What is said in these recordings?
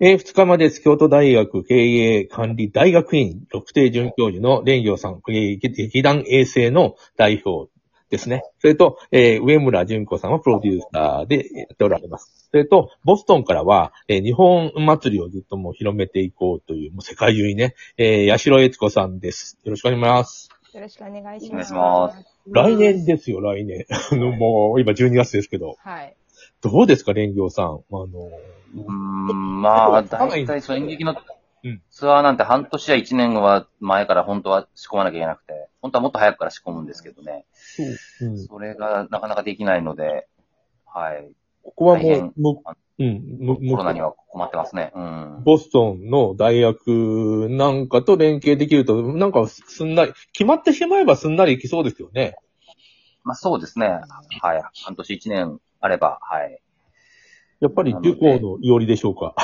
えー、2日まで京都大学経営管理大学院特定准教授の蓮行さん、えー、劇団衛星の代表ですね。それと、えー、上村淳子さんはプロデューサーでやっておられます。それと、ボストンからは、えー、日本祭りをずっともう広めていこうという、もう世界中にね、えー、八代悦子さんです。よろしくお願いします。よろしくお願いします。お願いします。来年ですよ、来年。あの、もう、今12月ですけど。はい。どうですか、蓮行さん。あの、うん、まあ、大体その演劇のツアーなんて半年や1年は前から本当は仕込まなきゃいけなくて、本当はもっと早くから仕込むんですけどね。うん、それがなかなかできないので、はい。ここはもう、うん、コロナには困ってますね。うん。ボストンの大学なんかと連携できると、なんかすんなり、決まってしまえばすんなりいきそうですよね。まあそうですね。はい。半年1年あれば、はい。やっぱりデュコーのよりでしょうか？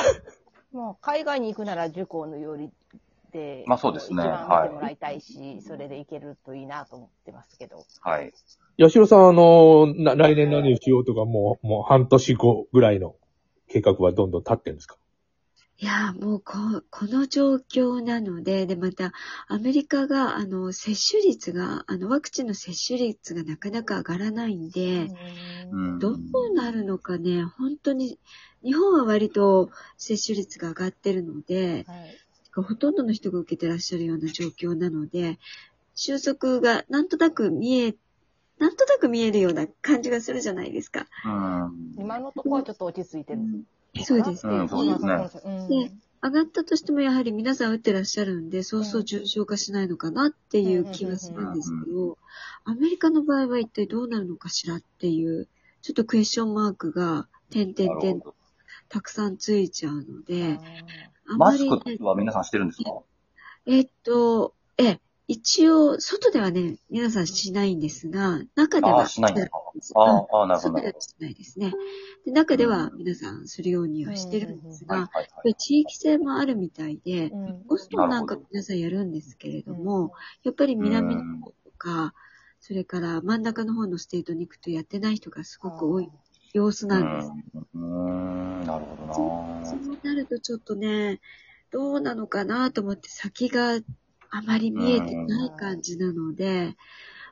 もう海外に行くなら受講のよりで、まあそうですね。一番見てもらいたいし、はい、それで行けるといいなと思ってますけど。はい。八代さん、あの、来年何をしようとか、もう、もう半年後ぐらいの計画はどんどん立ってるんですか？いや、もうこ、この状況なので、で、また、アメリカが、あの、接種率が、あの、ワクチンの接種率がなかなか上がらないんで、どうなるのかね、本当に、日本は割と接種率が上がってるので、はい、ほとんどの人が受けてらっしゃるような状況なので、収束がなんとなく見え、なんとなく見えるような感じがするじゃないですか。今のところはちょっと落ち着いてる。そうですね。そうですね。で、上がったとしてもやはり皆さん打ってらっしゃるんで、そうそう重症化しないのかなっていう気はするんですけど、アメリカの場合は一体どうなるのかしらっていう、ちょっとクエスチョンマークが、点々点たくさんついちゃうので、あまり、マスクは皆さんしてるんですか？えっと、え、一応、外ではね、皆さんしないんですが、中ではしないんですかああ、なるほど。外ではしないですね。で中では皆さんするようにはしてるんですが、地域性もあるみたいで、ボストンなんか皆さんやるんですけれども、やっぱり南の方とか、それから真ん中の方の state に行くとやってない人がすごく多い様子なんです。うん、なるほどな。そうなるとちょっとね、どうなのかなと思って先があまり見えてない感じなので、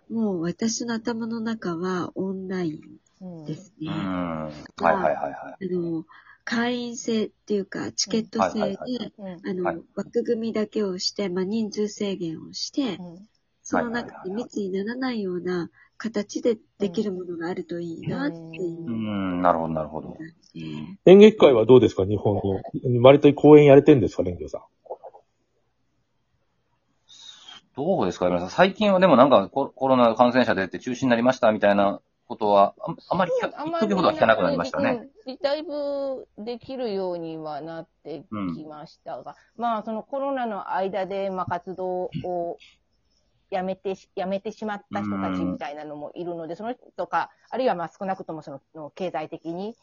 もう私の頭の中はオンラインですね。はいはいはいはい。あの、会員制っていうか、チケット制で、あの、枠組みだけをして、まあ、人数制限をして、その中で密にならないような形でできるものがあるといいなっていう。うん、なるほど、なるほど。演劇界はどうですか？日本の。割と公演やれてるんですか？蓮京さん。どうですか皆さん。最近はでもなんかコロナ感染者出て中止になりましたみたいなことは、ああまり、一時ほどは聞かなくなりましたね。だいぶできるようにはなってきましたが、うん、まあそのコロナの間で、まあ活動をやめて、やめてしまった人たちみたいなのもいるので、その人とか、あるいはまあ少なくともその経済的に、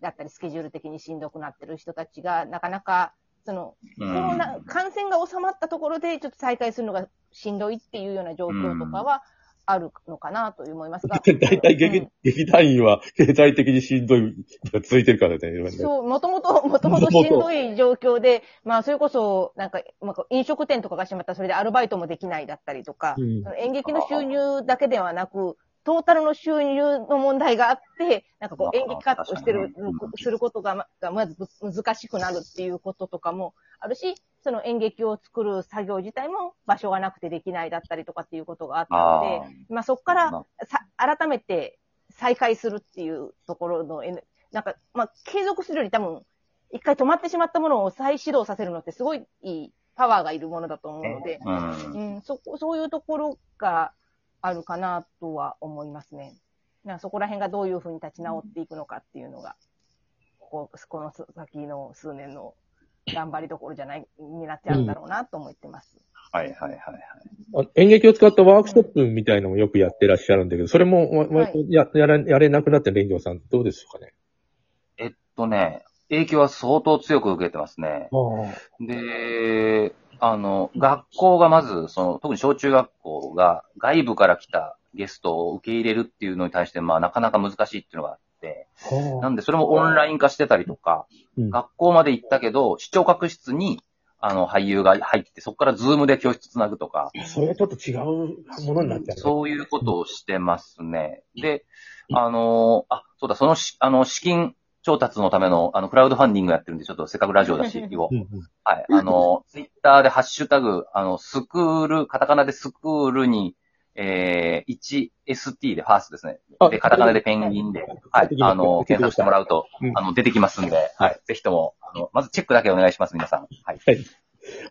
だったりスケジュール的にしんどくなってる人たちが、なかなかその、コロナ、感染が収まったところで、ちょっと再開するのがしんどいっていうような状況とかは、あるのかなと思いますが。大体劇、うん、劇団員は経済的にしんどいが続いてるからね。そう、もともと、もともとしんどい状況で、まあ、それこそ、なんか、まあ、飲食店とかが閉まったらそれでアルバイトもできないだったりとか、うん、演劇の収入だけではなく、トータルの収入の問題があって、なんかこう演劇活動してる、することがまず難しくなるっていうこととかもあるし、その演劇を作る作業自体も場所がなくてできないだったりとかっていうことがあったので、まあそこからさ改めて再開するっていうところの、なんか、まあ継続するより多分、一回止まってしまったものを再始動させるのってすごいいいパワーがいるものだと思うので、うん、うん、そそういうところが、あるかなとは思いますね。なそこら辺がどういうふうに立ち直っていくのかっていうのが、ここの先の数年の頑張りどころじゃない、になっちゃうんだろうなと思ってます。うん、はいはいはいはい。演劇を使ったワークショップみたいのもよくやってらっしゃるんだけど、それも、はい、ややれやれなくなって蓮行さん、どうですかね？えっとね、影響は相当強く受けてますね。で、あの、学校がまず、その、特に小中学校が外部から来たゲストを受け入れるっていうのに対して、まあ、なかなか難しいっていうのがあって、なんでそれもオンライン化してたりとか、学校まで行ったけど、視聴覚室に、あの、俳優が入って、そこから Zoom で教室つなぐとか。それはちょっと違うものになっちゃう、そういうことをしてますね。で、あの、あ、そうだ、そのし、あの、資金調達のための、あの、クラウドファンディングやってるんで、ちょっとせっかくラジオだし、言おう。はい。あの、ツイッターでハッシュタグ、あの、スクール、カタカナでスクールに、えー、1ST でファーストですね。で、カタカナでペンギンで、はい。あの、検索してもらうと、あの、出てきますんで、はい。ぜひとも、あの、まずチェックだけお願いします、皆さん。はい。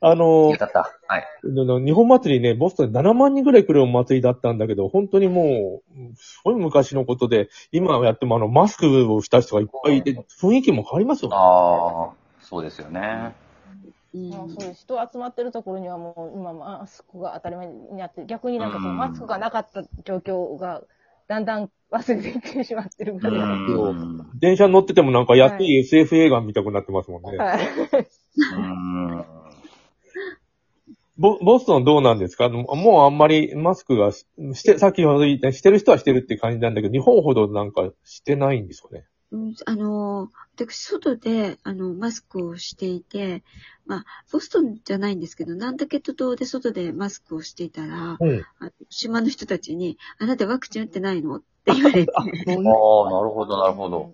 はい。あの。はい。日本祭りね、ボストンで7万人ぐらい来るお祭りだったんだけど、本当にもう、すごい昔のことで、今やってもあの、マスクをした人がいっぱいいて、雰囲気も変わりますよね。ああ、そうですよね。うん、そうです。人集まってるところにはもう、今マスクが当たり前になって、逆になんかそのマスクがなかった状況が、だんだん忘れていってしまってるぐらい電車乗っててもなんかやっていい SF 映画見たくなってますもんね。はい。ボボストンどうなんですか？もうあんまりマスクがして、さっきほど言ったしてる人はしてるって感じなんだけど、日本ほどなんかしてないんですかね？うん、あの、私、外で、あの、マスクをしていて、まあ、ボストンじゃないんですけど、ナンダケット島で外でマスクをしていたら、うん、島の人たちに、あなたワクチン打ってないの？って言われて。ああ、なるほど、なるほど。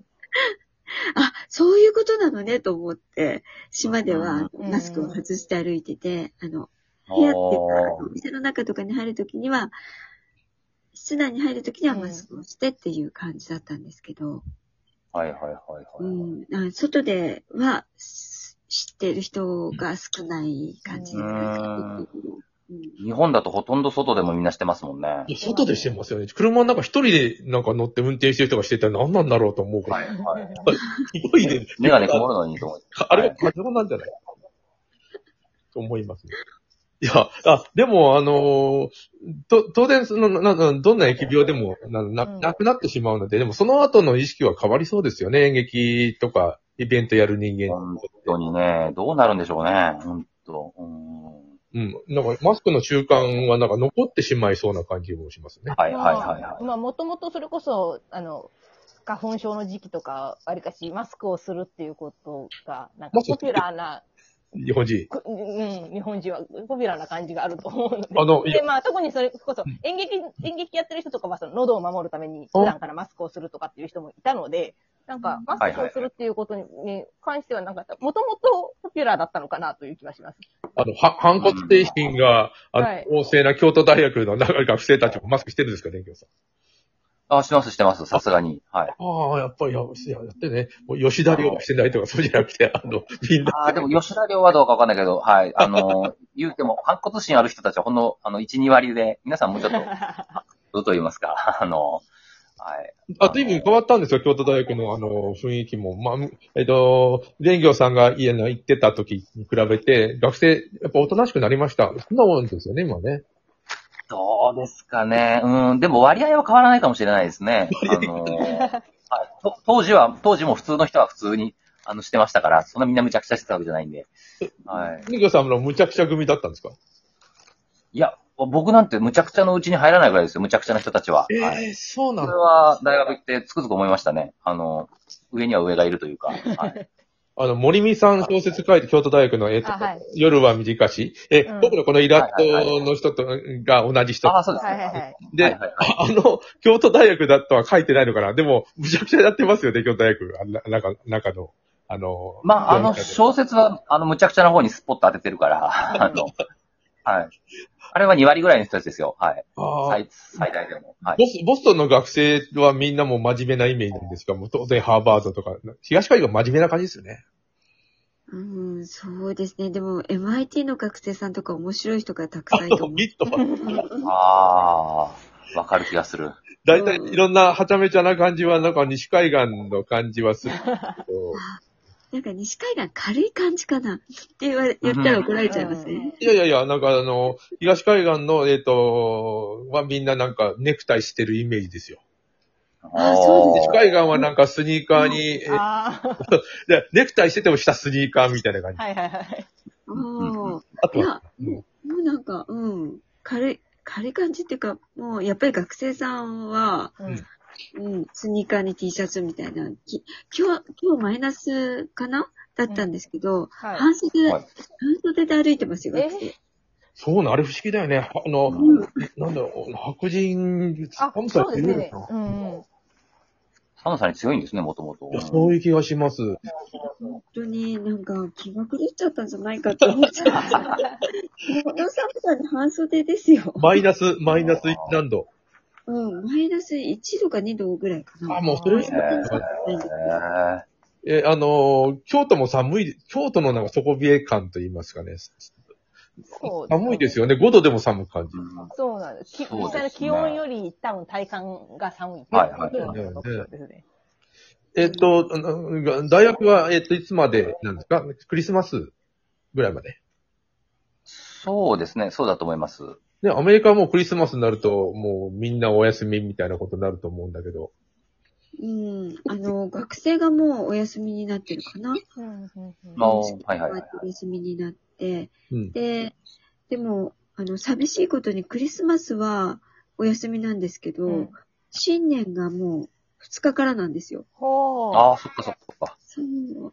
あ、そういうことなのね、と思って、島ではマスクを外して歩いてて、あの、部屋っていうか、お店の中とかに入るときには、室内に入るときにはマスクをしてっていう感じだったんですけど。はいはいはいはい。うん、外では知ってる人が少ない感じ日本だとほとんど外でもみんなしてますもんね。いや、外でしてますよね。車の中一人でなんか乗って運転してる人がしてたら何なんだろうと思うから。はいはい。すごいね。メガネ曇るのにと思って。あれ？が過剰なんじゃない？と思いますね。いや、あ、でも、あのー、と、当然、その、な、な、どんな疫病でもな、な、なくなってしまうので、でもその後の意識は変わりそうですよね。演劇とか、イベントやる人間。本当にね、どうなるんでしょうね。本当。うん。うん。なんか、マスクの習慣はなんか残ってしまいそうな感じもしますね。はいはいはい、はい。まあ、もともとそれこそ、あの、花粉症の時期とか、わりかしマスクをするっていうことが、なんかポピュラーな日本人。うん、日本人はポピュラーな感じがあると思うので。あの、で、まあ、特にそれこそ、演劇、演劇やってる人とかは、その、喉を守るために、普段からマスクをするとかっていう人もいたので、なんか、マスクをするっていうことに関しては、なんか、もともとポピュラーだったのかなという気がします。あの、は、反骨精神が、あの、旺盛な京都大学の学生たちもマスクしてるんですか、電気さん。あ、してます、してます。さすがに。はい。ああ、やっぱりや、やってね。もう吉田亮がしてないとか、そうじゃなくて、あの、みんな。ああ、でも吉田亮はどうかわかんないけど、はい。あの、言うても、反骨心ある人たちはほんの、あの、1、2割で、皆さんもうちょっと、どうと言いますか、あの、はい。あ、随分変わったんですよ、京都大学のあの、雰囲気も。まあ、えっと、蓮業さんが家の行ってた時に比べて、学生、やっぱおとなしくなりました。そんなもんですよね、今ね。どうですかね。うん、でも割合は変わらないかもしれないですね。あのー、はい、当時は、当時も普通の人は普通に、あの、してましたから、そんなみんな無茶苦茶してたわけじゃないんで。はい。ニコさんの無茶苦茶組だったんですか？いや、僕なんて無茶苦茶のうちに入らないぐらいですよ、無茶苦茶な人たちは。ええーはい、そうなんそれは大学行ってつくづく思いましたね。あの、上には上がいるというか。はい。あの、森美さん小説書いて、京都大学の、えっ、と、はい、夜は短し。え、うん、僕のこのイラストの人と、が同じ人。あ、そうです。はいはいはい。で、はいはいはい、あの、京都大学だとは書いてないのかな。でも、むちゃくちゃやってますよね、京都大学。中、中の。あの、まあ、あの、小説は、あの、むちゃくちゃな方にスポット当ててるから、あの、はい。あれは2割ぐらいの人たちですよ。はい。最最大でも、はいボス。ボストンの学生はみんなも真面目なイメージなんですか？もう当然ハーバードとか、東海岸真面目な感じですよね。うん、そうですね。でも、MIT の学生さんとか面白い人がたくさんいる。ああ、わかる気がする。大体、いろんなはちゃめちゃな感じは、なんか西海岸の感じはする なんか西海岸軽い感じかな？って言われ、言ったら怒られちゃいますね。いやいやいや、なんかあの、東海岸の、えっ、ー、と、はみんななんかネクタイしてるイメージですよ。あそうです。西海岸はなんかスニーカーに、うん、でネクタイしてても下スニーカーみたいな感じ。はいはいはい。あといや、もうなんか、うん、軽い、軽い感じっていうか、もうやっぱり学生さんは、うん、うん、スニーカーに T シャツみたいな。き今日、今日マイナスかな？だったんですけど、はい、半袖、はい、半袖で歩いてますよ、学生。そうな、あれ不思議だよね。あの、うん、なんだろう、白人、寒さって言うのかな、うん寒さに強いんですね、もともと。そういう気がします。本当になんか気が狂っちゃったんじゃないかって思っちゃった。この寒さに半袖ですよ。マイナス、マイナス何度うん、マイナス1度か2度ぐらいかな。あ、もうそれしかないんえ、あの京都も寒い、京都のなんか底冷え感と言いますかね。そう寒いですよね。5度でも寒く感じる。そうなんです。実際の気温より多分体感が寒い。はいはい。えっと、大学は、えっと、いつまでなんですか？クリスマスぐらいまで。そうですね。そうだと思います。ね、アメリカはもうクリスマスになると、もうみんなお休みみたいなことになると思うんだけど。うん。あの、学生がもうお休みになってるかな？うん、うん、うん。はいはい。お休みになって、うん、で、でも、あの、寂しいことにクリスマスはお休みなんですけど、うん、新年がもう2日からなんですよ。ほああ、そっかそっか。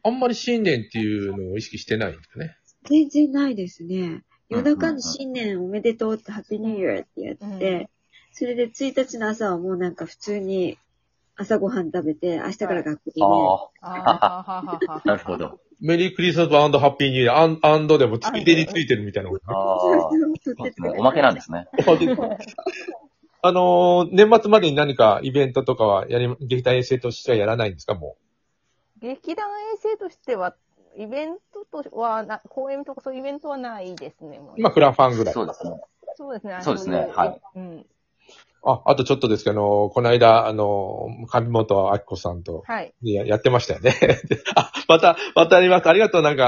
あんまり新年っていうのを意識してないんですね。全然ないですね。夜中に新年おめでとうってハッピーニューイヤーってやって、それで1日の朝はもうなんか普通に朝ごはん食べて、明日から学校に、ああ。なるほど。メリークリスマスハッピーニューイヤー、アンドでもつき手についてるみたいなこと、ああ。おまけなんですね。あのー、年末までに何かイベントとかはやり、劇団衛星としてはやらないんですか、もう？劇団衛星としては、イベントとはな、公演とかそういうイベントはないですね。もう今、クラファンぐらい。そうですね。そうですね。そうですね。はい。うん。あ、あとちょっとですけど、この間、あの、上本明子さんと、はい。ややってましたよね。あ、また、またあります。ありがとう、なんか、